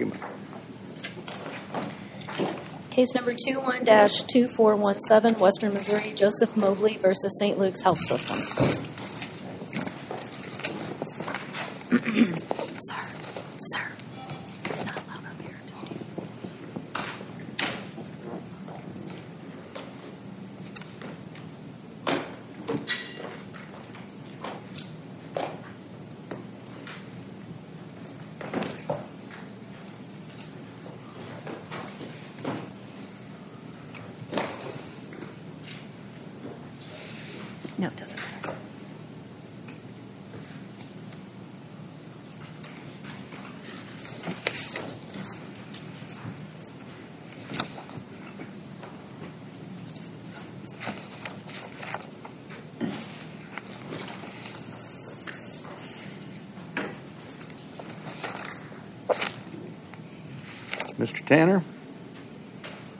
argument. Case number 21-2417, Western Missouri, Joseph Mobley versus St. Luke's Health System. Tanner?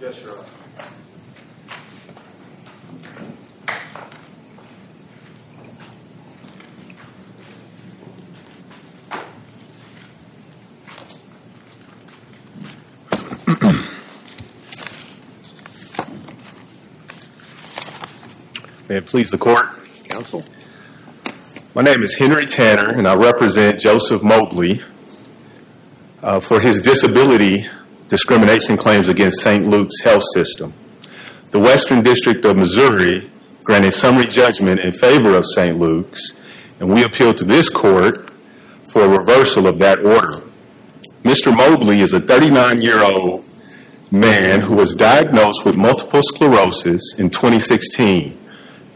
Yes, Your Honor. May it please the court. Counsel? My name is Henry Tanner, and I represent Joseph Mobley uh, for his disability discrimination claims against St. Luke's Health System. The Western District of Missouri granted summary judgment in favor of St. Luke's, and we appeal to this court for a reversal of that order. Mr. Mobley is a 39 year old man who was diagnosed with multiple sclerosis in 2016.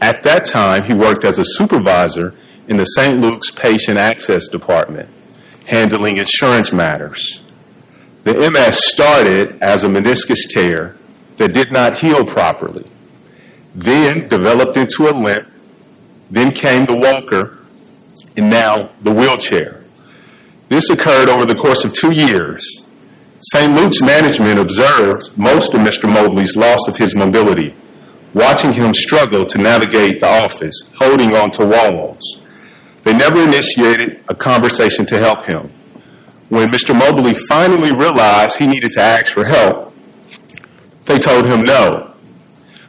At that time, he worked as a supervisor in the St. Luke's Patient Access Department, handling insurance matters. The MS started as a meniscus tear that did not heal properly, then developed into a limp, then came the walker, and now the wheelchair. This occurred over the course of two years. St. Luke's management observed most of Mr. Mobley's loss of his mobility, watching him struggle to navigate the office, holding onto walls. They never initiated a conversation to help him. When Mr. Mobley finally realized he needed to ask for help, they told him no.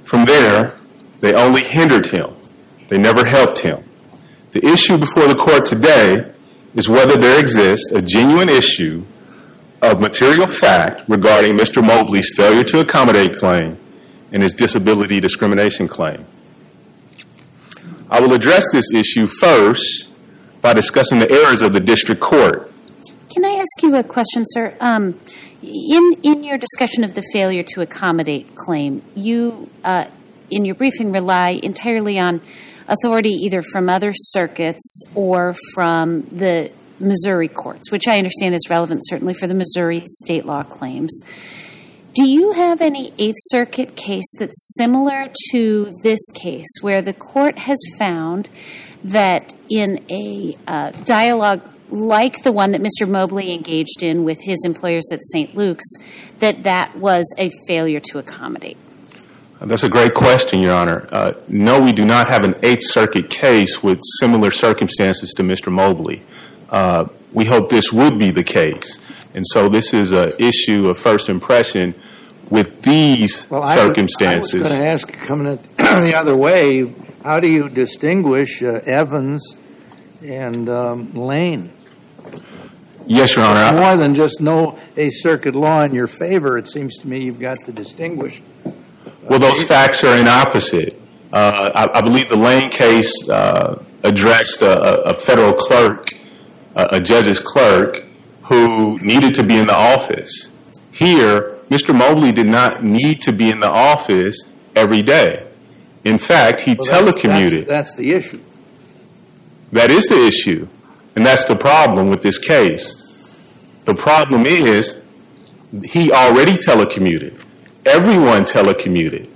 From there, they only hindered him. They never helped him. The issue before the court today is whether there exists a genuine issue of material fact regarding Mr. Mobley's failure to accommodate claim and his disability discrimination claim. I will address this issue first by discussing the errors of the district court. Can I ask you a question, sir? Um, in in your discussion of the failure to accommodate claim, you uh, in your briefing rely entirely on authority either from other circuits or from the Missouri courts, which I understand is relevant certainly for the Missouri state law claims. Do you have any Eighth Circuit case that's similar to this case, where the court has found that in a uh, dialogue like the one that Mr. Mobley engaged in with his employers at St. Luke's, that that was a failure to accommodate? That's a great question, Your Honor. Uh, no, we do not have an Eighth Circuit case with similar circumstances to Mr. Mobley. Uh, we hope this would be the case. And so this is an issue of first impression with these Well, I was- circumstances. I was going to ask, coming it the other way, how do you distinguish uh, Evans and um, Lane? Yes, Your Honor. I- More than just no a circuit law in your favor, it seems to me you've got to distinguish. Well, those facts are inapposite. Uh, I, I believe the Lane case uh, addressed a, a, federal clerk, a, a judge's clerk, who needed to be in the office. Here, Mr. Mobley did not need to be in the office every day. In fact, he Well, that's- telecommuted. That's, that's the issue. That is the issue. And that's the problem with this case. The problem is he already telecommuted. Everyone telecommuted.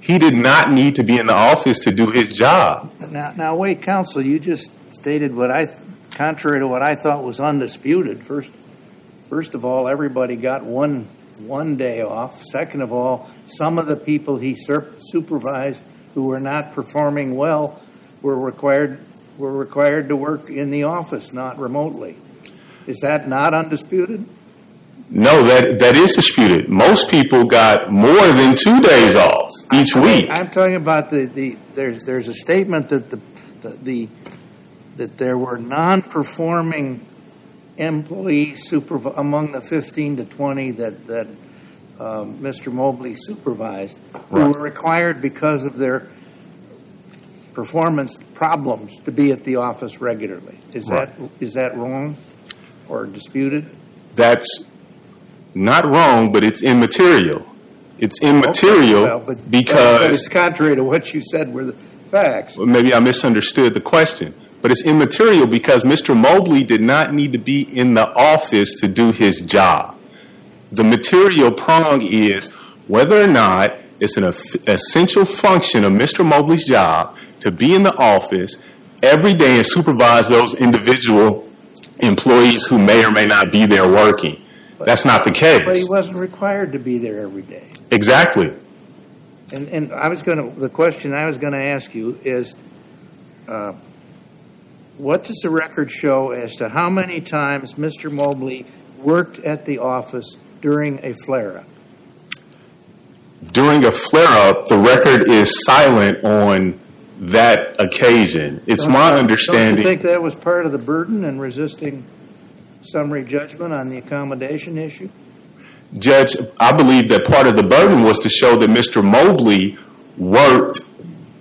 He did not need to be in the office to do his job. Now, now wait, counsel, you just stated what I, contrary to what I thought was undisputed. First, first of all, everybody got one one day off. Second of all, some of the people he supervised who were not performing well were required were required to work in the office, not remotely. Is that not undisputed? No, that, that is disputed. Most people got more than two days off each week. I'm talking about the, the there's there's a statement that the, the, the that there were non-performing employees superv- among the 15 to 20 that that um, Mr. Mobley supervised who Right. were required because of their performance problems to be at the office regularly. Is that is that wrong or disputed? That's not wrong, but it's immaterial. It's immaterial Well, but, but because it's contrary to what you said were the facts. Well, maybe I misunderstood the question, but it's immaterial because Mr. Mobley did not need to be in the office to do his job. The material prong is whether or not it's an essential function of Mr. Mobley's job to be in the office every day and supervise those individual employees who may or may not be there working. That's not the case. But he wasn't required to be there every day. Exactly. And, and I was going to, the question I was going to ask you is, uh, what does the record show as to how many times Mr. Mobley worked at the office during a flare-up? During a flare up, the record is silent on that occasion. It's Don't- my understanding. Don't you think that was part of the burden in resisting summary judgment on the accommodation issue? Judge, I believe that part of the burden was to show that Mr. Mobley worked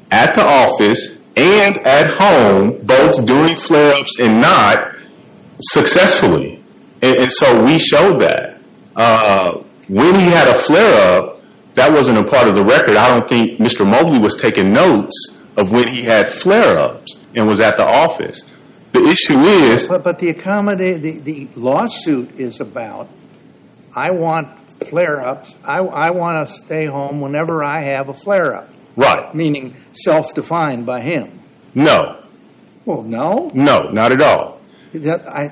at the office and at home, both during flare ups and not, successfully. And, and so we showed that. Uh, when he had a flare up, that wasn't a part of the record. I don't think Mr. Mobley was taking notes of when he had flare ups and was at the office. The issue is, But, but the accommodate, the, the lawsuit is about, I want flare-ups, I, I want to stay home whenever I have a flare-up, right, meaning self-defined by him. no, Well, no, no, not at all. that, I,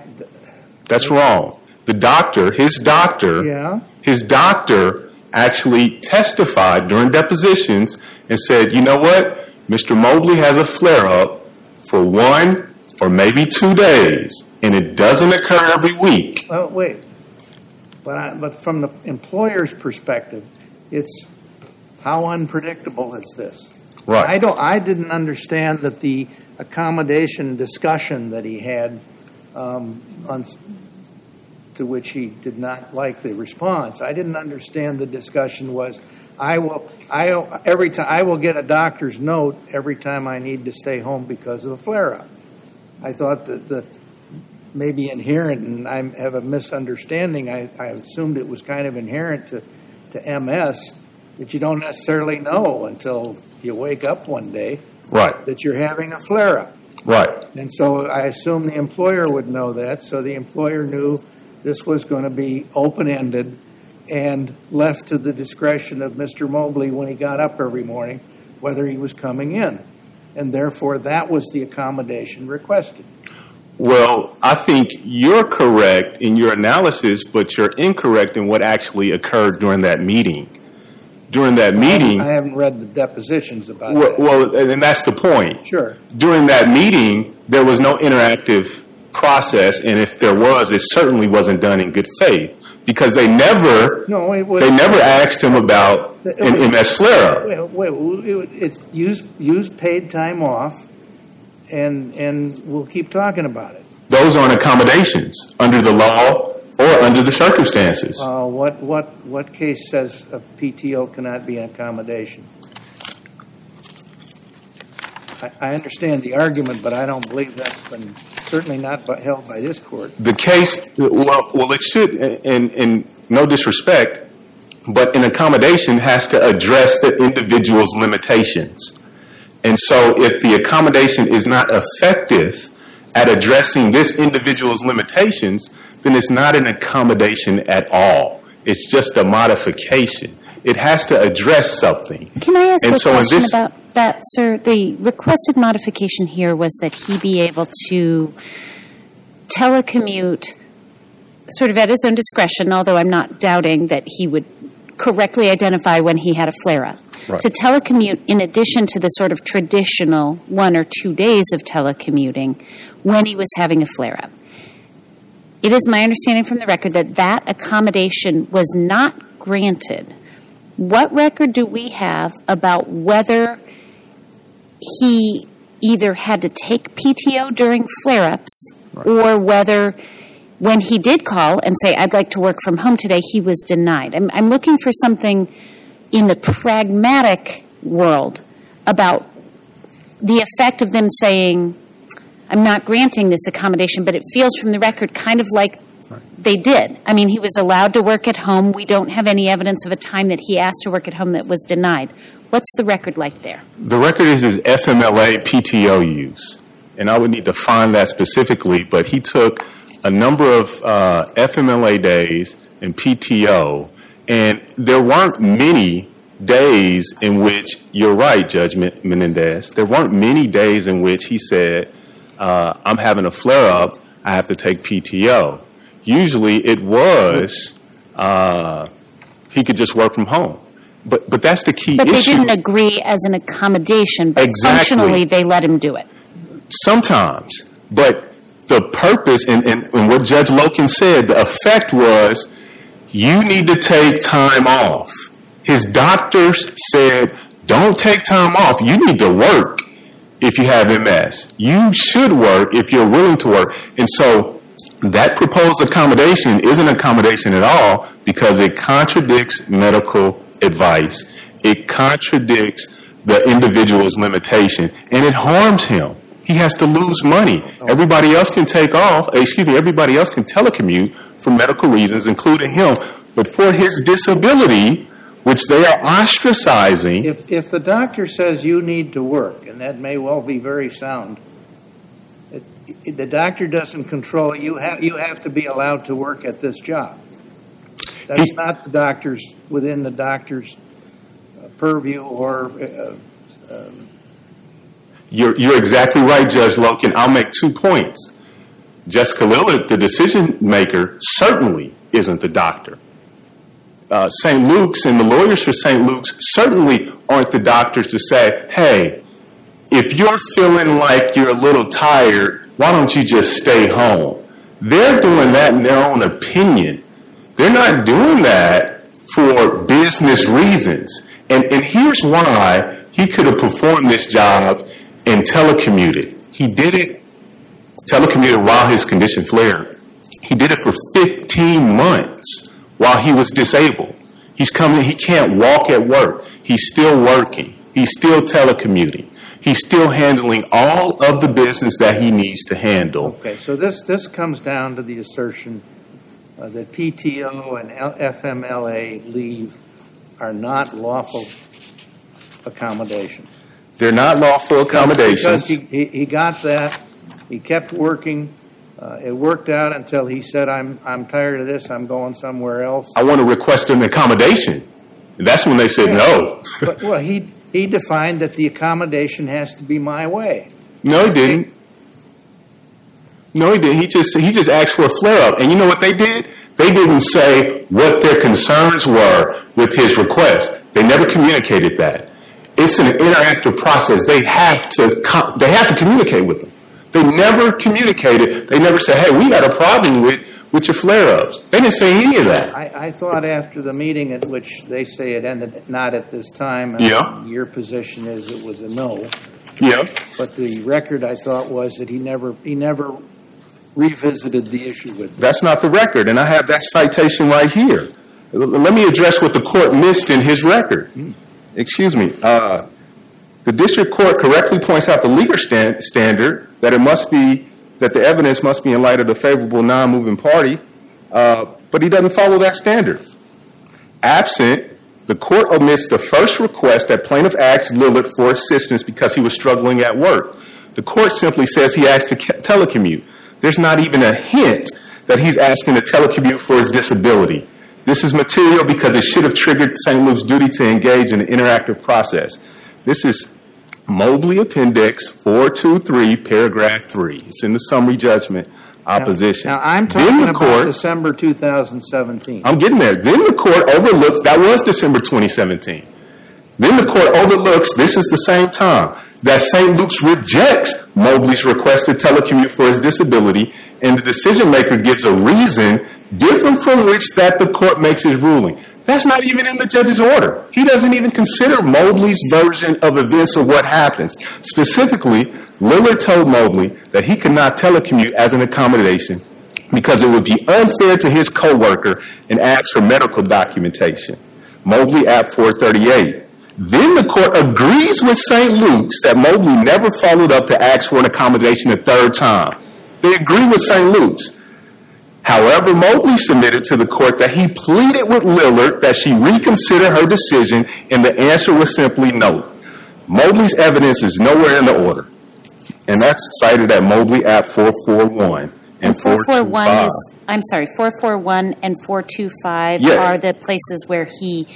That's wrong. The doctor, his doctor, yeah, his doctor actually testified during depositions and said, you know what? Mr. Mobley has a flare up for one or maybe two days, and it doesn't occur every week. well, wait. But I, but from the employer's perspective, it's, how unpredictable is this? Right. I don't, I didn't understand that the accommodation discussion that he had, um, on, to which he did not like the response, I didn't understand the discussion was, I will, I, every time, I will get a doctor's note every time I need to stay home because of a flare-up. I thought that, that maybe inherent, and I have a misunderstanding, I, I assumed it was kind of inherent to, to MS, that you don't necessarily know until you wake up one day Right. that you're having a flare up. Right. And so I assume the employer would know that. So the employer knew this was going to be open ended and left to the discretion of Mr. Mobley when he got up every morning whether he was coming in. And therefore, that was the accommodation requested. Well, I think you're correct in your analysis, but you're incorrect in what actually occurred during that meeting. During that meeting, I haven't read the depositions about well, that. well, and that's the point. Sure. during that meeting, there was no interactive process, and if there was, it certainly wasn't done in good faith because they never No, it was. they never asked him about an MS flare up. Wait, wait, it- it's use use paid time off, and and we'll keep talking about it. Those aren't accommodations under the law or under the circumstances. Uh, what what what case says a PTO cannot be an accommodation? I, I understand the argument, but I don't believe that's been certainly not by, held by this court. The case, well, well, it should, and, and no disrespect, but an accommodation has to address the individual's limitations. And so if the accommodation is not effective at addressing this individual's limitations, then it's not an accommodation at all. It's just a modification. It has to address something. Can I ask And a so question this- about that, sir? The requested modification here was that he be able to telecommute sort of at his own discretion, although I'm not doubting that he would correctly identify when he had a flare up. Right. To telecommute, in addition to the sort of traditional one or two days of telecommuting, when he was having a flare up. it is my understanding from the record that that accommodation was not granted. What record do we have about whether he either had to take PTO during flare ups or whether when he did call and say, I'd like to work from home today, he was denied? I'm, I'm looking for something in the pragmatic world about the effect of them saying, I'm not granting this accommodation, but it feels from the record kind of like they did. I mean, he was allowed to work at home. We don't have any evidence of a time that he asked to work at home that was denied. What's the record like there? The record is his FMLA PTO use, and I would need to find that specifically, but he took a number of uh, FMLA days and PTO, and there weren't many days in which, you're right, Judge Menendez, there weren't many days in which he said, uh, I'm having a flare up, I have to take PTO. Usually it was uh, he could just work from home. But, but that's the key But issue. they didn't agree as an accommodation, but Exactly. functionally they let him do it. Sometimes. But the purpose, and, and, and what Judge Loken said, the effect was you need to take time off. His doctors said, don't take time off. You need to work if you have MS. You should work if you're willing to work. And so that proposed accommodation isn't accommodation at all because it contradicts medical advice. It contradicts the individual's limitation and it harms him. He has to lose money. Everybody else can take off, excuse me, everybody else can telecommute for medical reasons, including him. But for his disability, which they are ostracizing, If, if the doctor says you need to work, and that may well be very sound, it, the doctor doesn't control, you have, you have to be allowed to work at this job. That's He- not the doctor's, within the doctor's uh, purview or, uh, um, You're, you're exactly right, Judge Loken. I'll make two points. Jessica Lillard, the decision maker, certainly isn't the doctor. Uh, St. Luke's and the lawyers for St. Luke's certainly aren't the doctors to say, hey, if you're feeling like you're a little tired, why don't you just stay home? They're doing that in their own opinion. They're not doing that for business reasons. And, and here's why he could have performed this job and telecommuted. He did it, telecommuted while his condition flared. He did it for 15 months while he was disabled. He's coming, he can't walk at work. He's still working. He's still telecommuting. He's still handling all of the business that he needs to handle. okay, so this, this comes down to the assertion uh, that PTO and L- FMLA leave are not lawful accommodations. They're not lawful accommodations. Because he, he, he got that, he kept working, uh, it worked out until he said, I'm, I'm tired of this, I'm going somewhere else. I want to request an accommodation. And that's when they said no. But, well, he, he defined that the accommodation has to be my way. No, he didn't. No, he didn't. He just he just asked for a flare up. And you know what they did? They didn't say what their concerns were with his request. They never communicated that. It's an interactive process. They have to they have to communicate with them. They never communicated. They never said, "Hey, we got a problem with with your flare ups." They didn't say any of that. I, I thought after the meeting at which they say it ended not at this time. and Yeah. Your position is it was a no. Yeah. But the record, I thought, was that he never, he never revisited the issue with me. That's not the record, and I have that citation right here. Let me address what the court missed in his record. Excuse me. Uh, the district court correctly points out the legal stand- standard that it must be that the evidence must be in light of the favorable non-moving party, uh, but he doesn't follow that standard. Absent, the court omits the first request that plaintiff asked Lillard for assistance because he was struggling at work. The court simply says he asked to telecommute. There's not even a hint that he's asking to telecommute for his disability. This is material because it should have triggered St. Luke's duty to engage in an interactive process. This is Mobley Appendix 423, paragraph 3. It's in the summary judgment opposition. Now, I'm talking the about court- December 2017. I'm getting there. Then the court overlooks, that was December 2017. Then the court overlooks, this is the same time, that St. Luke's rejects Mobley's request to telecommute for his disability and the decision maker gives a reason different from which that the court makes his ruling. That's not even in the judge's order. He doesn't even consider Mobley's version of events or what happens. Specifically, Lillard told Mobley that he could not telecommute as an accommodation because it would be unfair to his coworker and ask for medical documentation. Mobley at 438. Then the court agrees with St. Luke's that Mobley never followed up to ask for an accommodation a third time. They agree with St. Luke's. However, Mobley submitted to the court that he pleaded with Lillard that she reconsider her decision, and the answer was simply no. Mobley's evidence is nowhere in the order. And that's cited at Mobley at 441 and 441 425. is, I'm sorry, 441 and 425 Yeah. are the places where he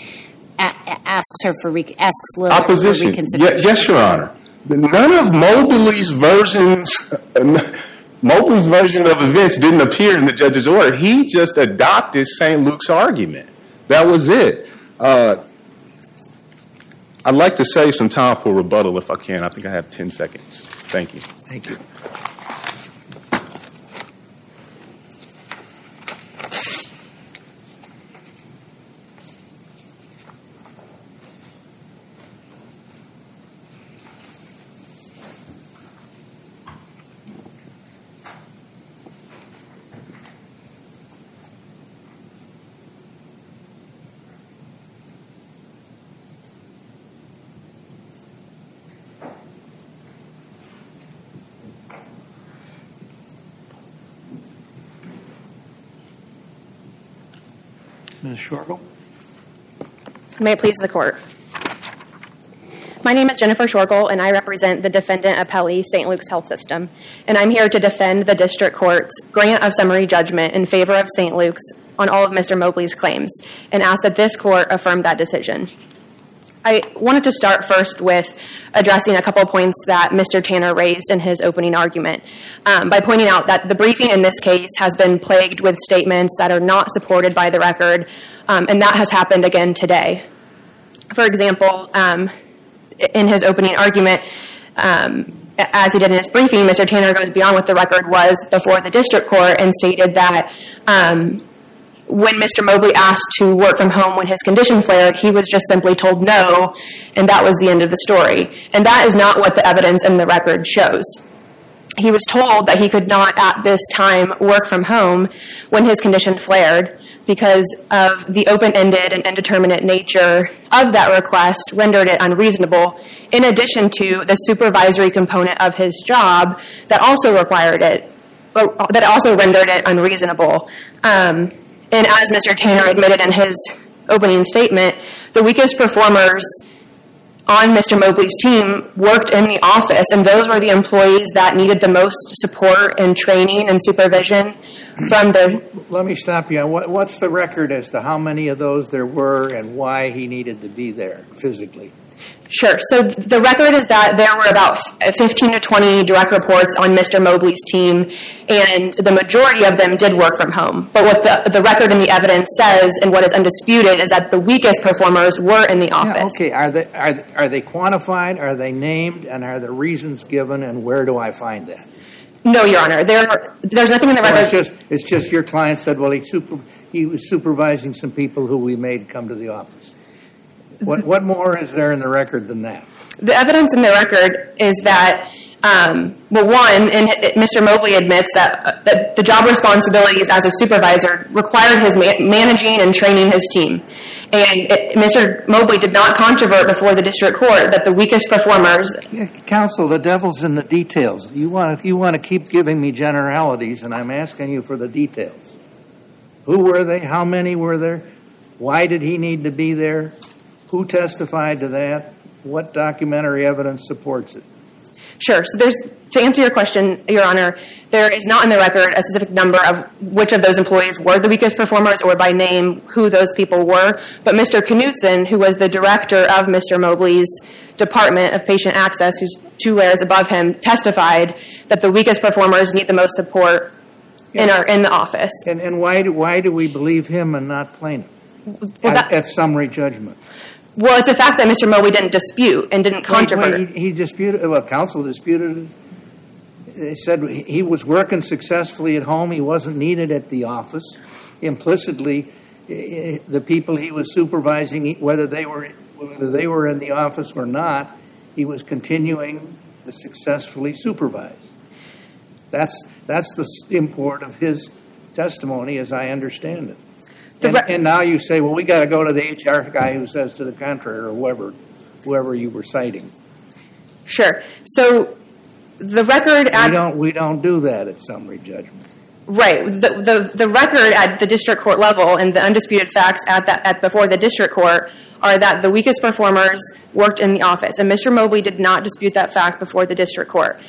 a- asks her for, re- asks Lillard for Opposition. Ye- reconsideration. Yes, Your Honor. None of Mobley's versions, Mobley's version of events didn't appear in the judge's order. He just adopted St. Luke's argument. That was it. Uh, I'd like to save some time for rebuttal if I can. I think I have 10 seconds. Thank you. Thank you. Ms. Shorgle? May it please the court. My name is Jennifer Shorgle, and I represent the defendant appellee, St. Luke's Health System. And I'm here to defend the district court's grant of summary judgment in favor of St. Luke's on all of Mr. Mobley's claims and ask that this court affirm that decision. I wanted to start first with addressing a couple points that Mr. Tanner raised in his opening argument um, by pointing out that the briefing in this case has been plagued with statements that are not supported by the record, um, and that has happened again today. For example, um, in his opening argument, um, as he did in his briefing, Mr. Tanner goes beyond what the record was before the district court and stated that um, when Mr. Mobley asked to work from home when his condition flared, he was just simply told no, and that was the end of the story. And that is not what the evidence in the record shows. He was told that he could not at this time work from home when his condition flared because of the open ended and indeterminate nature of that request rendered it unreasonable, in addition to the supervisory component of his job that also required it, that also rendered it unreasonable. Um, and as Mr. Tanner admitted in his opening statement, the weakest performers on Mr. Mobley's team worked in the office, and those were the employees that needed the most support and training and supervision from the. Let me stop you. What, what's the record as to how many of those there were and why he needed to be there physically? Sure. So the record is that there were about 15 to 20 direct reports on Mr. Mobley's team, and the majority of them did work from home. But what the, the record and the evidence says, and what is undisputed, is that the weakest performers were in the office. Yeah, okay. Are they, are, are they quantified? Are they named? And are the reasons given? And where do I find that? No, Your Honor. There, there's nothing in the So record. it's just, it's just your client said, well, he, super, he was supervising some people who we made come to the office. What, what more is there in the record than that? The evidence in the record is that, um, well, one, and Mr. Mobley admits that, uh, that the job responsibilities as a supervisor required his ma- managing and training his team. And it, Mr. Mobley did not controvert before the district court that the weakest performers. Yeah, counsel, the devil's in the details. You want you want to keep giving me generalities, and I'm asking you for the details. Who were they? How many were there? Why did he need to be there? Who testified to that? What documentary evidence supports it? Sure. So there's to answer your question, Your Honor, there is not in the record a specific number of which of those employees were the weakest performers or by name who those people were. But Mr. Knutson, who was the director of Mr. Mobley's Department of Patient Access, who's two layers above him, testified that the weakest performers need the most support in our in the office. And, and why, do, why do we believe him and not plaintiff Well, at, at summary judgment? Well, it's a fact that Mr. Mobley didn't dispute and didn't Wait, controvert. wait, he, he disputed, well, counsel disputed it. they said he was working successfully at home. He wasn't needed at the office. Implicitly, the people he was supervising, whether they were whether they were in the office or not, he was continuing to successfully supervise. That's that's the import of his testimony, as I understand it. And, re- and now you say, well, we got to go to the HR guy who says to the contrary, or whoever, whoever you were citing. Sure. So the record We don't we don't do that at summary judgment. right the, the the record at the district court level and the undisputed facts at that at before the district court are that the weakest performers worked in the office, and Mr. Mobley did not dispute that fact before the district court.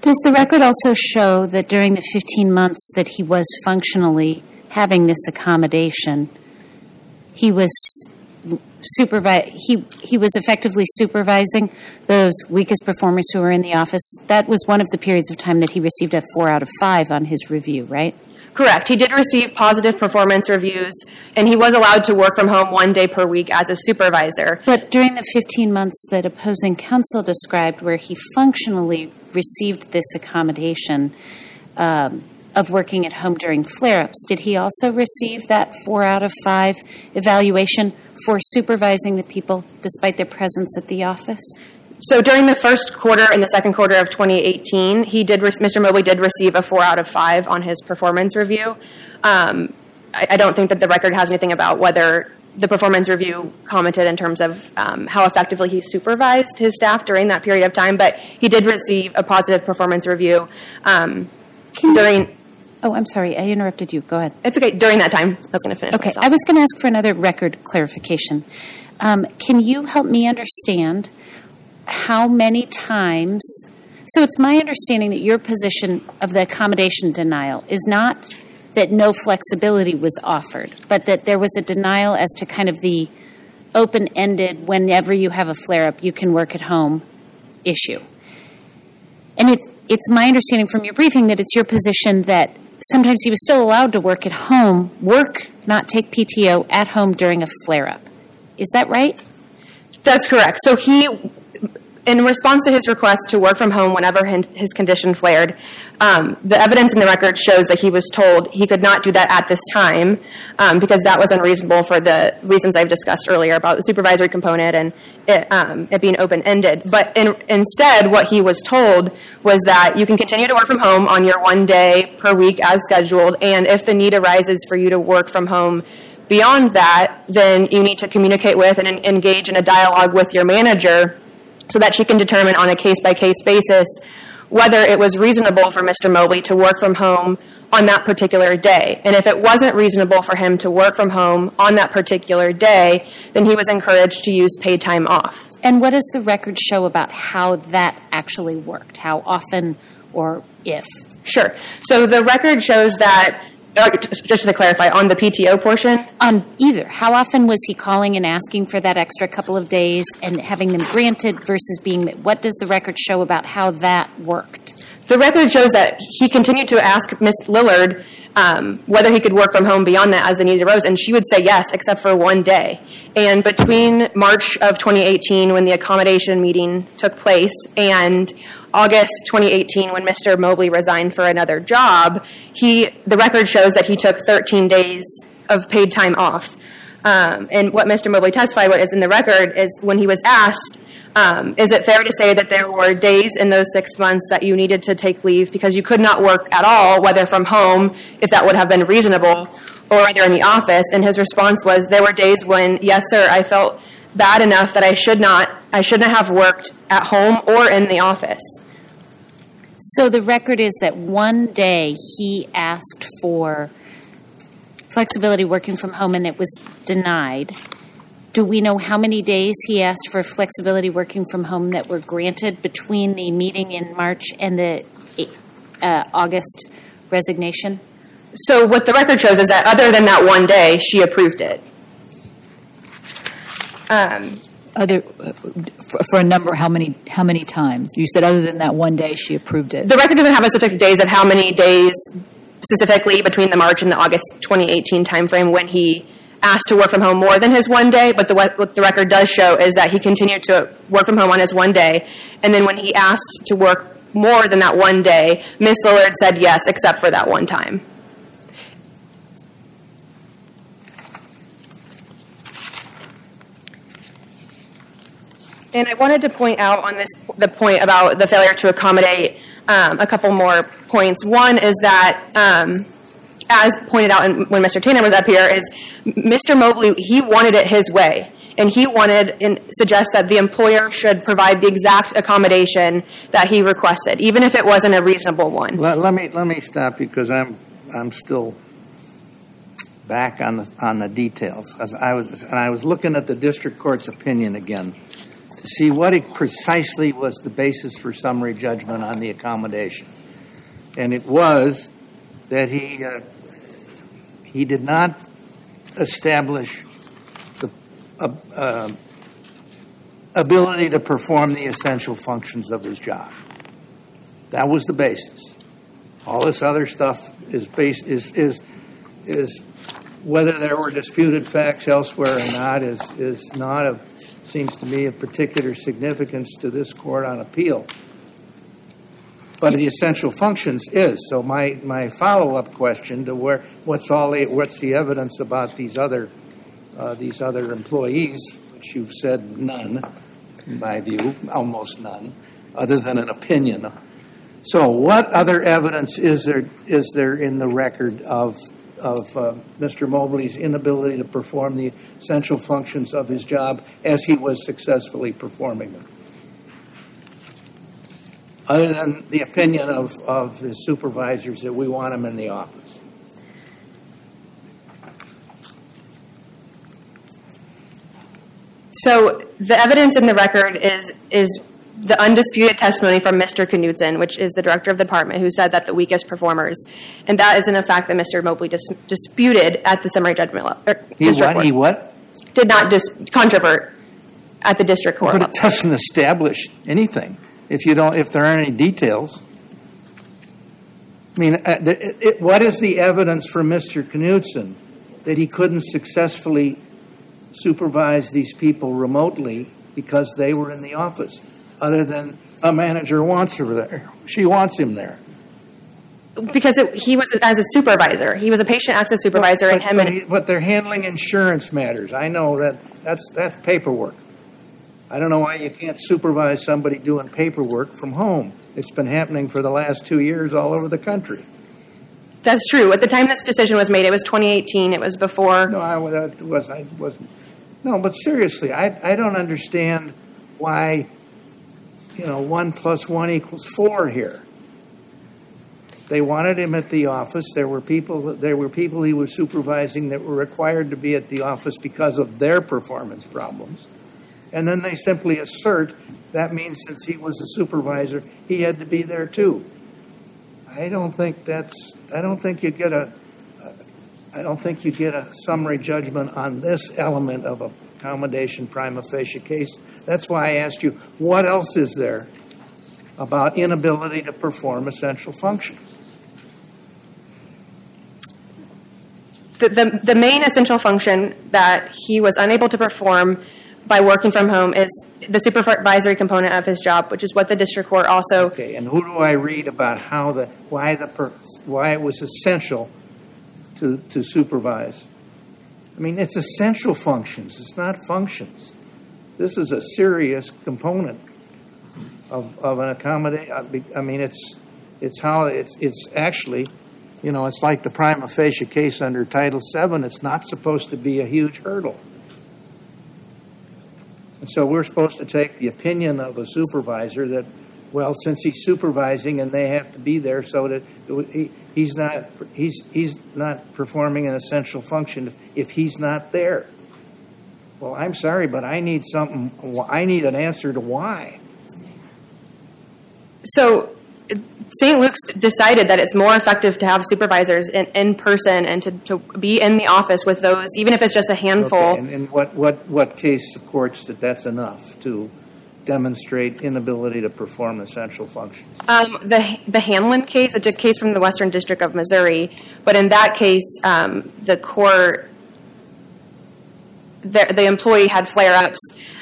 Does the record also show that during the 15 months that he was functionally having this accommodation, he was supervi- he he was effectively supervising those weakest performers who were in the office? That was one of the periods of time that he received a 4 out of 5 on his review, right? Correct. He did receive positive performance reviews, and he was allowed to work from home one day per week as a supervisor. But during the 15 months that opposing counsel described, where he functionally received this accommodation um, of working at home during flare ups, did he also receive that four out of five evaluation for supervising the people despite their presence at the office? So during the first quarter and the second quarter of 2018, he did. Mr. Mobley did receive a four out of five on his performance review. Um, I, I don't think that the record has anything about whether the performance review commented in terms of um, how effectively he supervised his staff during that period of time, but he did receive a positive performance review um, during. Oh, I'm sorry, I interrupted you. Go ahead. It's okay. During that time, I was going to finish. Okay, myself. I was going to ask for another record clarification. Um, can you help me understand how many times? So it's my understanding that your position of the accommodation denial is not that no flexibility was offered, but that there was a denial as to kind of the open ended, whenever you have a flare up, you can work at home issue. And it, it's my understanding from your briefing that it's your position that sometimes he was still allowed to work at home, work, not take PTO at home during a flare up. Is that right? That's correct. So he, in response to his request to work from home whenever his condition flared, um, the evidence in the record shows that he was told he could not do that at this time um, because that was unreasonable for the reasons I've discussed earlier about the supervisory component and it, um, it being open ended. But in, instead, what he was told was that you can continue to work from home on your one day per week as scheduled, and if the need arises for you to work from home beyond that, then you need to communicate with and engage in a dialogue with your manager so that she can determine on a case by case basis whether it was reasonable for Mr. Mobley to work from home on that particular day. And if it wasn't reasonable for him to work from home on that particular day, then he was encouraged to use paid time off. And what does the record show about how that actually worked? How often or if? Sure. So the record shows that, uh, just to clarify, on the PTO portion, On either. How often was he calling and asking for that extra couple of days and having them granted versus being. What does the record show about how that worked? The record shows that he continued to ask Miss Lillard um, whether he could work from home beyond that as the need arose, and she would say yes, except for one day. And between March of 2018, when the accommodation meeting took place, and August 2018, when Mr. Mobley resigned for another job, he the record shows that he took 13 days of paid time off. Um, and what Mr. Mobley testified what is in the record is when he was asked um, is it fair to say that there were days in those six months that you needed to take leave because you could not work at all, whether from home, if that would have been reasonable, or either in the office? And his response was, there were days when, yes, sir, I felt bad enough that I should not, I shouldn't have worked at home or in the office. So the record is that one day he asked for flexibility working from home and it was denied. Do we know how many days he asked for flexibility working from home that were granted between the meeting in March and the uh, August resignation? So what the record shows is that other than that one day, she approved it. Um, Other, for, for a number, how many, how many times? You said other than that one day, she approved it. the record doesn't have a specific days of how many days specifically between the March and the August 2018 timeframe when he asked to work from home more than his one day, but the, what the record does show is that he continued to work from home on his one day, and then when he asked to work more than that one day, Ms. Lillard said yes, except for that one time. And I wanted to point out on this the point about the failure to accommodate um, a couple more points. One is that, um, as pointed out in, when Mr. Tanner was up here, is Mr. Mobley he wanted it his way, and he wanted and suggests that the employer should provide the exact accommodation that he requested, even if it wasn't a reasonable one. Let, let me let me stop you because I'm I'm still back on the on the details. As I was and I was looking at the district court's opinion again see what it precisely was the basis for summary judgment on the accommodation, and it was that he uh, he did not establish the uh, uh, ability to perform the essential functions of his job. That was the basis. All this other stuff is based is is is whether there were disputed facts elsewhere or not is is not of seems to me of particular significance to this court on appeal. But the essential functions is so. My my follow up question to where what's all the, what's the evidence about these other uh, these other employees, which you've said none, in my view, almost none, other than an opinion. So, what other evidence is there is there in the record of of uh, Mr. Mobley's inability to perform the essential functions of his job as he was successfully performing them? Other than the opinion of, of his supervisors that we want him in the office. So the evidence in the record is is the undisputed testimony from Mr. Knudsen, which is the director of the department, who said that the weakest performers, and that isn't a fact that Mr. Mobley dis- disputed at the summary judgment level. er, He what? court. He what? Did not dis- controvert at the district court. But level. it doesn't establish anything if you don't if there aren't any details. I mean, uh, it, it, what is the evidence for Mr. Knudsen that he couldn't successfully supervise these people remotely because they were in the office, other than a manager wants her there, she wants him there. because it, he was as a supervisor. He was a patient access supervisor, but, and him but, he- but they're handling insurance matters. I know that that's that's paperwork. I don't know why you can't supervise somebody doing paperwork from home. It's been happening for the last two years all over the country. that's true. At the time this decision was made, it was 2018. It was before. No, I was I wasn't. No, but seriously, I I don't understand why. You know, one plus one equals four here. They wanted him at the office. There were people. There were people he was supervising that were required to be at the office because of their performance problems, and then they simply assert that means since he was a supervisor, he had to be there too. I don't think that's. I don't think you get a. I don't think you get a summary judgment on this element of a accommodation prima facie case. That's why I asked you, what else is there about inability to perform essential functions? the, the, the main essential function that he was unable to perform by working from home is the supervisory component of his job, which is what the district court also. Okay, and who do I read about how the why the per, why it was essential to to supervise? I mean, it's essential functions. It's not functions. This is a serious component of of an accommodation. I mean, it's it's how it's it's actually, you know, it's like the prima facie case under Title VII. It's not supposed to be a huge hurdle. And so we're supposed to take the opinion of a supervisor that, well, since he's supervising and they have to be there, so that he, he's not he's he's not performing an essential function if he's not there. Well, I'm sorry, but I need something. I need an answer to why. So, St. Luke's decided that it's more effective to have supervisors in, in person and to, to be in the office with those, even if it's just a handful. Okay, and, and what what what case supports that that's enough to demonstrate inability to perform essential functions? Um, the the Hanlon case, a case from the Western District of Missouri, but in that case, um, the court the, the employee had flare-ups,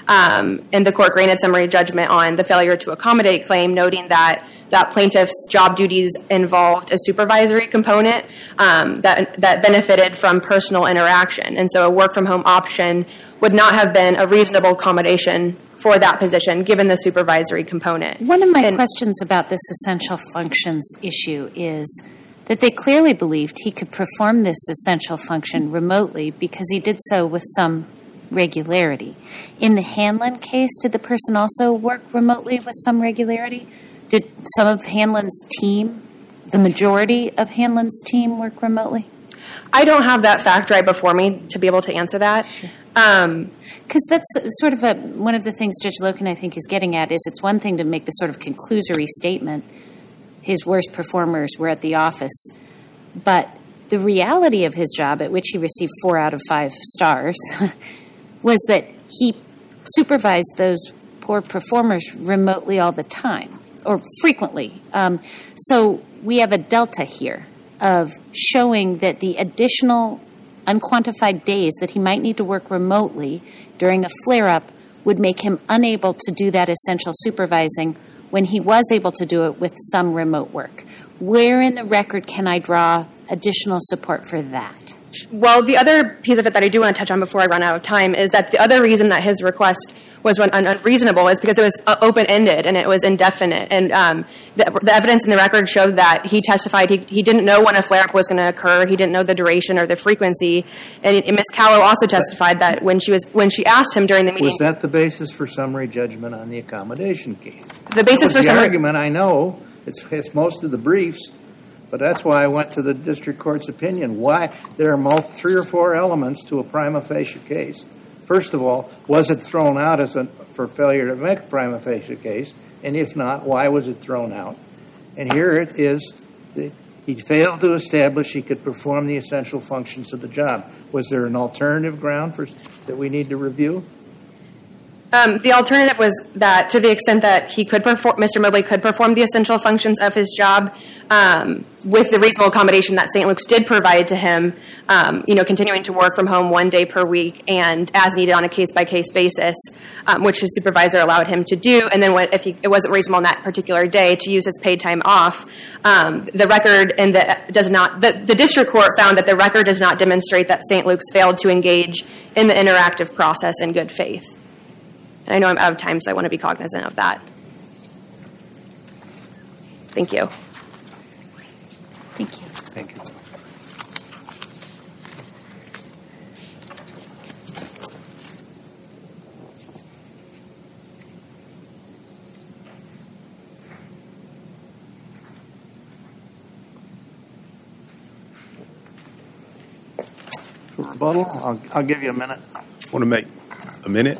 um, and the court granted summary judgment on the failure to accommodate claim, noting that that plaintiff's job duties involved a supervisory component um, that that benefited from personal interaction, and so a work-from-home option would not have been a reasonable accommodation for that position, given the supervisory component. One of my And- questions about this essential functions issue is that they clearly believed he could perform this essential function remotely because he did so with some regularity. In the Hanlon case, did the person also work remotely with some regularity? Did some of Hanlon's team, the majority of Hanlon's team, work remotely? I don't have that fact right before me to be able to answer that. Um, Because that's sort of a, one of the things Judge Loken, I think, is getting at is it's one thing to make the sort of conclusory statement, his worst performers were at the office, but the reality of his job, at which he received four out of five stars, was that he supervised those poor performers remotely all the time or frequently. Um, so we have a delta here of showing that the additional unquantified days that he might need to work remotely during a flare up would make him unable to do that essential supervising when he was able to do it with some remote work. Where in the record can I draw additional support for that? Well, the other piece of it that I do want to touch on before I run out of time is that the other reason that his request was un- un- unreasonable is because it was uh, open ended and it was indefinite. And um, the, the evidence in the record showed that he testified he, he didn't know when a flare up was going to occur. He didn't know the duration or the frequency. And, Ms. Callow also testified that when she was when she asked him during the meeting, Was that the basis for summary judgment on the accommodation case? the basis for the summary. argument, I know. It's, it's most of the briefs, but that's why I went to the district court's opinion. Why? There are three or four elements to a prima facie case. First of all, was it thrown out as a, for failure to make a prima facie case? And if not, why was it thrown out? And here it is. that He failed to establish he could perform the essential functions of the job. Was there an alternative ground for, that we need to review? Um, the alternative was that to the extent that he could perform, Mr. Mobley could perform the essential functions of his job um, with the reasonable accommodation that St. Luke's did provide to him, um, you know, continuing to work from home one day per week and as needed on a case by case basis, um, which his supervisor allowed him to do. And then what, if he, it wasn't reasonable on that particular day to use his paid time off, um, the record and the does not the, the district court found that the record does not demonstrate that St. Luke's failed to engage in the interactive process in good faith. And I know I'm out of time, so I want to be cognizant of that. Thank you. Thank you. Thank you. Rebuttal, I'll, I'll give you a minute. Want to make a minute?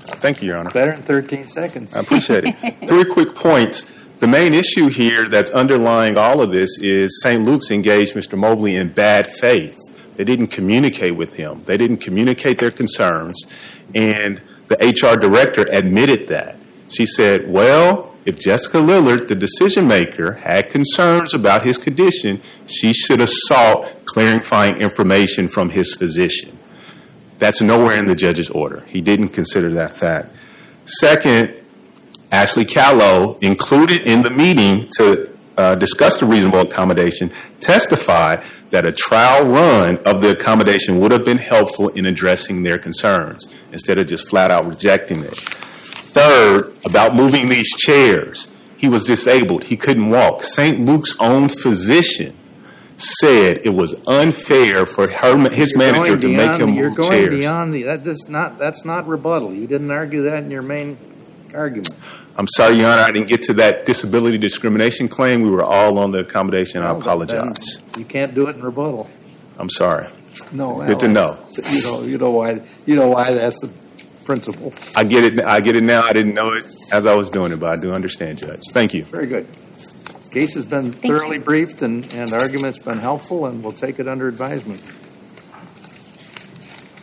Thank you, Your Honor. Better than 13 seconds. I appreciate it. Three quick points. The main issue here that's underlying all of this is St. Luke's engaged Mr. Mobley in bad faith. They didn't communicate with him. They didn't communicate their concerns, and the HR director admitted that. She said, "Well, if Jessica Lillard, the decision maker, had concerns about his condition, she should have sought clarifying information from his physician." That's nowhere in the judge's order. He didn't consider that fact. Second, Ashley Callow, included in the meeting to uh, discuss the reasonable accommodation, testified that a trial run of the accommodation would have been helpful in addressing their concerns instead of just flat out rejecting it. Third, about moving these chairs, he was disabled. He couldn't walk. St. Luke's own physician said it was unfair for her, his You're manager to make beyond- him You're going chairs. beyond the, that does not, that's not rebuttal. You didn't argue that in your main argument. I'm sorry, Your Honor, I didn't get to that disability discrimination claim. We were all on the accommodation. I apologize. You can't do it in rebuttal. I'm sorry. No. Good to know. You know, you know why, you know why that's the principle. I get it. I get it now. I didn't know it as I was doing it, but I do understand, Judge. Thank you. Very good. Case has been Thank thoroughly you. briefed and, and argument's been helpful, and we'll take it under advisement.